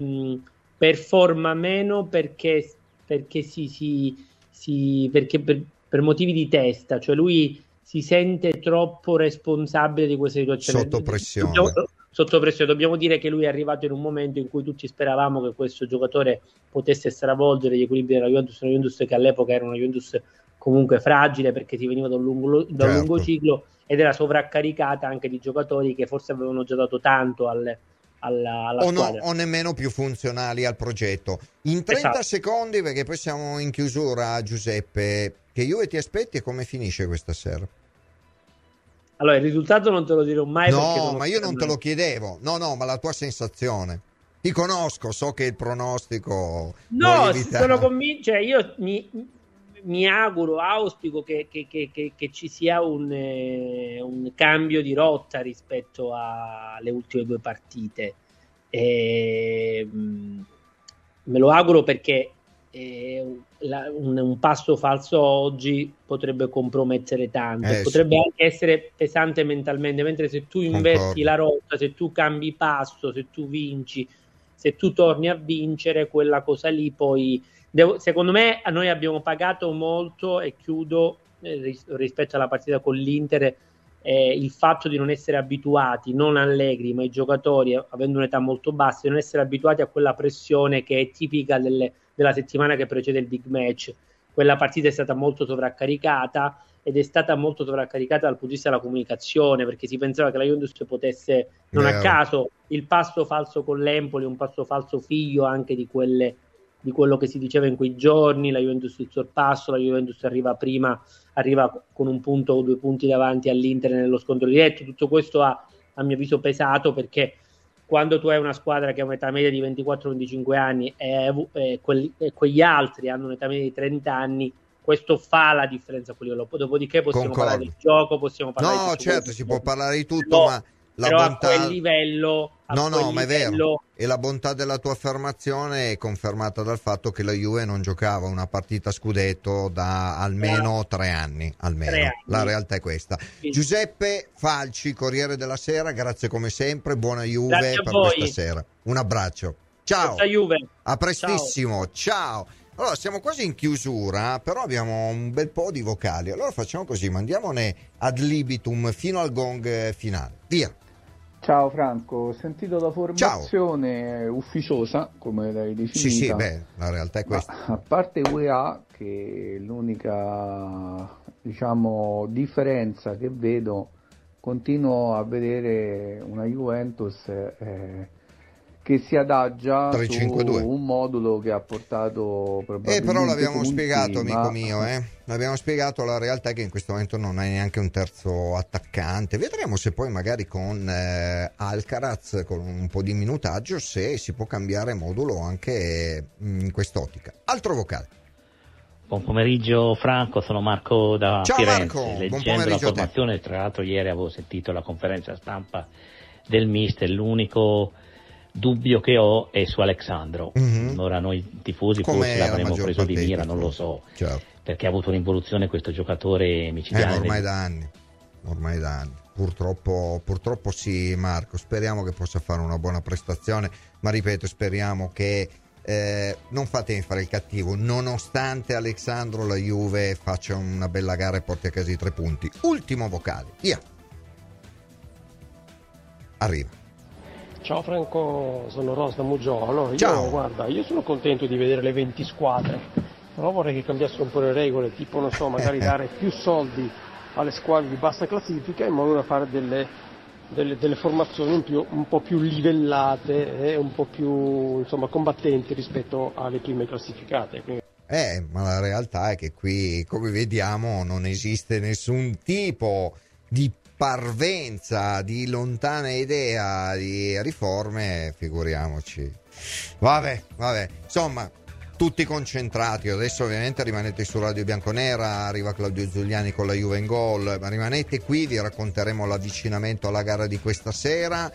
performa meno perché, perché, si, si, si, perché per, per, motivi di testa. Cioè lui si sente troppo responsabile di questa situazione. Sotto pressione. Dobbiamo, sotto pressione. Dobbiamo dire che lui è arrivato in un momento in cui tutti speravamo che questo giocatore potesse stravolgere gli equilibri della Juventus, una Juventus che all'epoca era una Juventus comunque fragile perché si veniva da un lungo, da un certo. lungo ciclo ed era sovraccaricata anche di giocatori che forse avevano già dato tanto al, alla, alla o, no, o, nemmeno più funzionali al progetto. In 30 esatto. secondi, perché poi siamo in chiusura, Giuseppe, che Juve ti aspetti e come finisce questa sera? Allora, il risultato non te lo dirò mai. No, ma io non te lo chiedevo. No, no, ma la tua sensazione. Ti conosco, so che il pronostico. No, sono convinto. Cioè, io mi, mi auguro, auspico che, che, che, che ci sia un, eh, un, cambio di rotta rispetto alle ultime due partite. E, mh, mm, me lo auguro perché eh, la, un, un, passo falso oggi potrebbe compromettere tanto, eh, potrebbe sì. anche essere pesante mentalmente, mentre se tu inverti Concordo. la rotta, se tu cambi passo, se tu vinci, se tu torni a vincere, quella cosa lì poi Devo, secondo me noi abbiamo pagato molto e chiudo eh, rispetto alla partita con l'Inter eh, il fatto di non essere abituati, non allegri, ma i giocatori, avendo un'età molto bassa, di non essere abituati a quella pressione che è tipica delle, della settimana che precede il big match. Quella partita è stata molto sovraccaricata ed è stata molto sovraccaricata dal punto di vista della comunicazione perché si pensava che la Juventus potesse, non Vero. a caso, il passo falso con l'Empoli, un passo falso figlio anche di quelle di quello che si diceva in quei giorni, la Juventus il sorpasso, la Juventus arriva prima, arriva con un punto o due punti davanti all'Inter nello scontro diretto, tutto questo ha a mio avviso pesato perché quando tu hai una squadra che ha un'età media di 24-25 anni e, e, quelli, e, quegli altri hanno un'età media di 30 anni, questo fa la differenza a quel livello. Dopodiché possiamo Concordo. parlare del gioco, possiamo parlare no, di. No, certo, si può parlare di tutto, no, ma la però bontà... a quel livello no no ma è vero e la bontà della tua affermazione è confermata dal fatto che la Juve non giocava una partita scudetto da almeno tre anni almeno tre anni. la realtà è questa sì. Giuseppe Falci Corriere della Sera grazie come sempre buona Juve grazie per questa sera un abbraccio ciao a prestissimo ciao. ciao. Allora, siamo quasi in chiusura, però abbiamo un bel po' di vocali. Allora facciamo così, mandiamone ad libitum fino al gong finale. Via. Ciao Franco, ho sentito la formazione Ciao. ufficiosa, come l'hai definita. Sì, sì, beh, la realtà è questa. Ma, a parte UEA, che l'unica diciamo, differenza che vedo, continuo a vedere una Juventus eh, che si adagia 3, 5, su un modulo che ha portato probabilmente eh però l'abbiamo punti, spiegato ma... amico mio eh? l'abbiamo spiegato la realtà è che in questo momento non hai neanche un terzo attaccante. Vedremo se poi magari con eh, Alcaraz con un po' di minutaggio se si può cambiare modulo anche in quest'ottica. Altro vocale. Buon pomeriggio Franco, sono Marco da Ciao Firenze. Marco, Leggendo la formazione, tra l'altro ieri avevo sentito la conferenza stampa del mister, l'unico dubbio che ho è su Alexandro. Mm-hmm. Ora noi tifosi Come forse l'avremmo preso di mira, non lo so, certo. perché ha avuto un'involuzione questo giocatore micidiale. Eh, ormai da anni, ormai da anni. Purtroppo, purtroppo sì Marco, speriamo che possa fare una buona prestazione, ma ripeto, speriamo che eh, non fatemi fare il cattivo, nonostante Alexandro la Juve faccia una bella gara e porti a casa i tre punti. Ultimo vocale, via. Arriva. Ciao Franco, sono Ros da Mugello. Io, Ciao. guarda, io sono contento di vedere le 20 squadre, però vorrei che cambiassero un po' le regole, tipo, non so, magari dare più soldi alle squadre di bassa classifica in modo da fare delle, delle, delle formazioni un, più, un, po' più livellate e un po' più insomma, combattenti rispetto alle prime classificate. Quindi... Eh, ma la realtà è che qui, come vediamo, non esiste nessun tipo di parvenza, di lontana idea di riforme, figuriamoci. Vabbè, vabbè, insomma, tutti concentrati. Adesso ovviamente rimanete su Radio Bianconera, arriva Claudio Giuliani con la Juve in gol, ma rimanete qui, vi racconteremo l'avvicinamento alla gara di questa sera.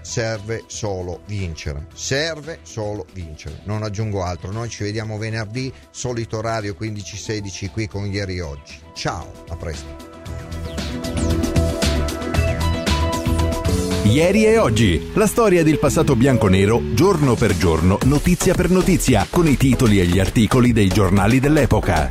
Serve solo vincere, serve solo vincere, non aggiungo altro. Noi ci vediamo venerdì, solito orario 15-16 qui con ieri oggi. Ciao, a presto. Ieri e oggi, la storia del passato bianco-nero, giorno per giorno, notizia per notizia, con i titoli e gli articoli dei giornali dell'epoca.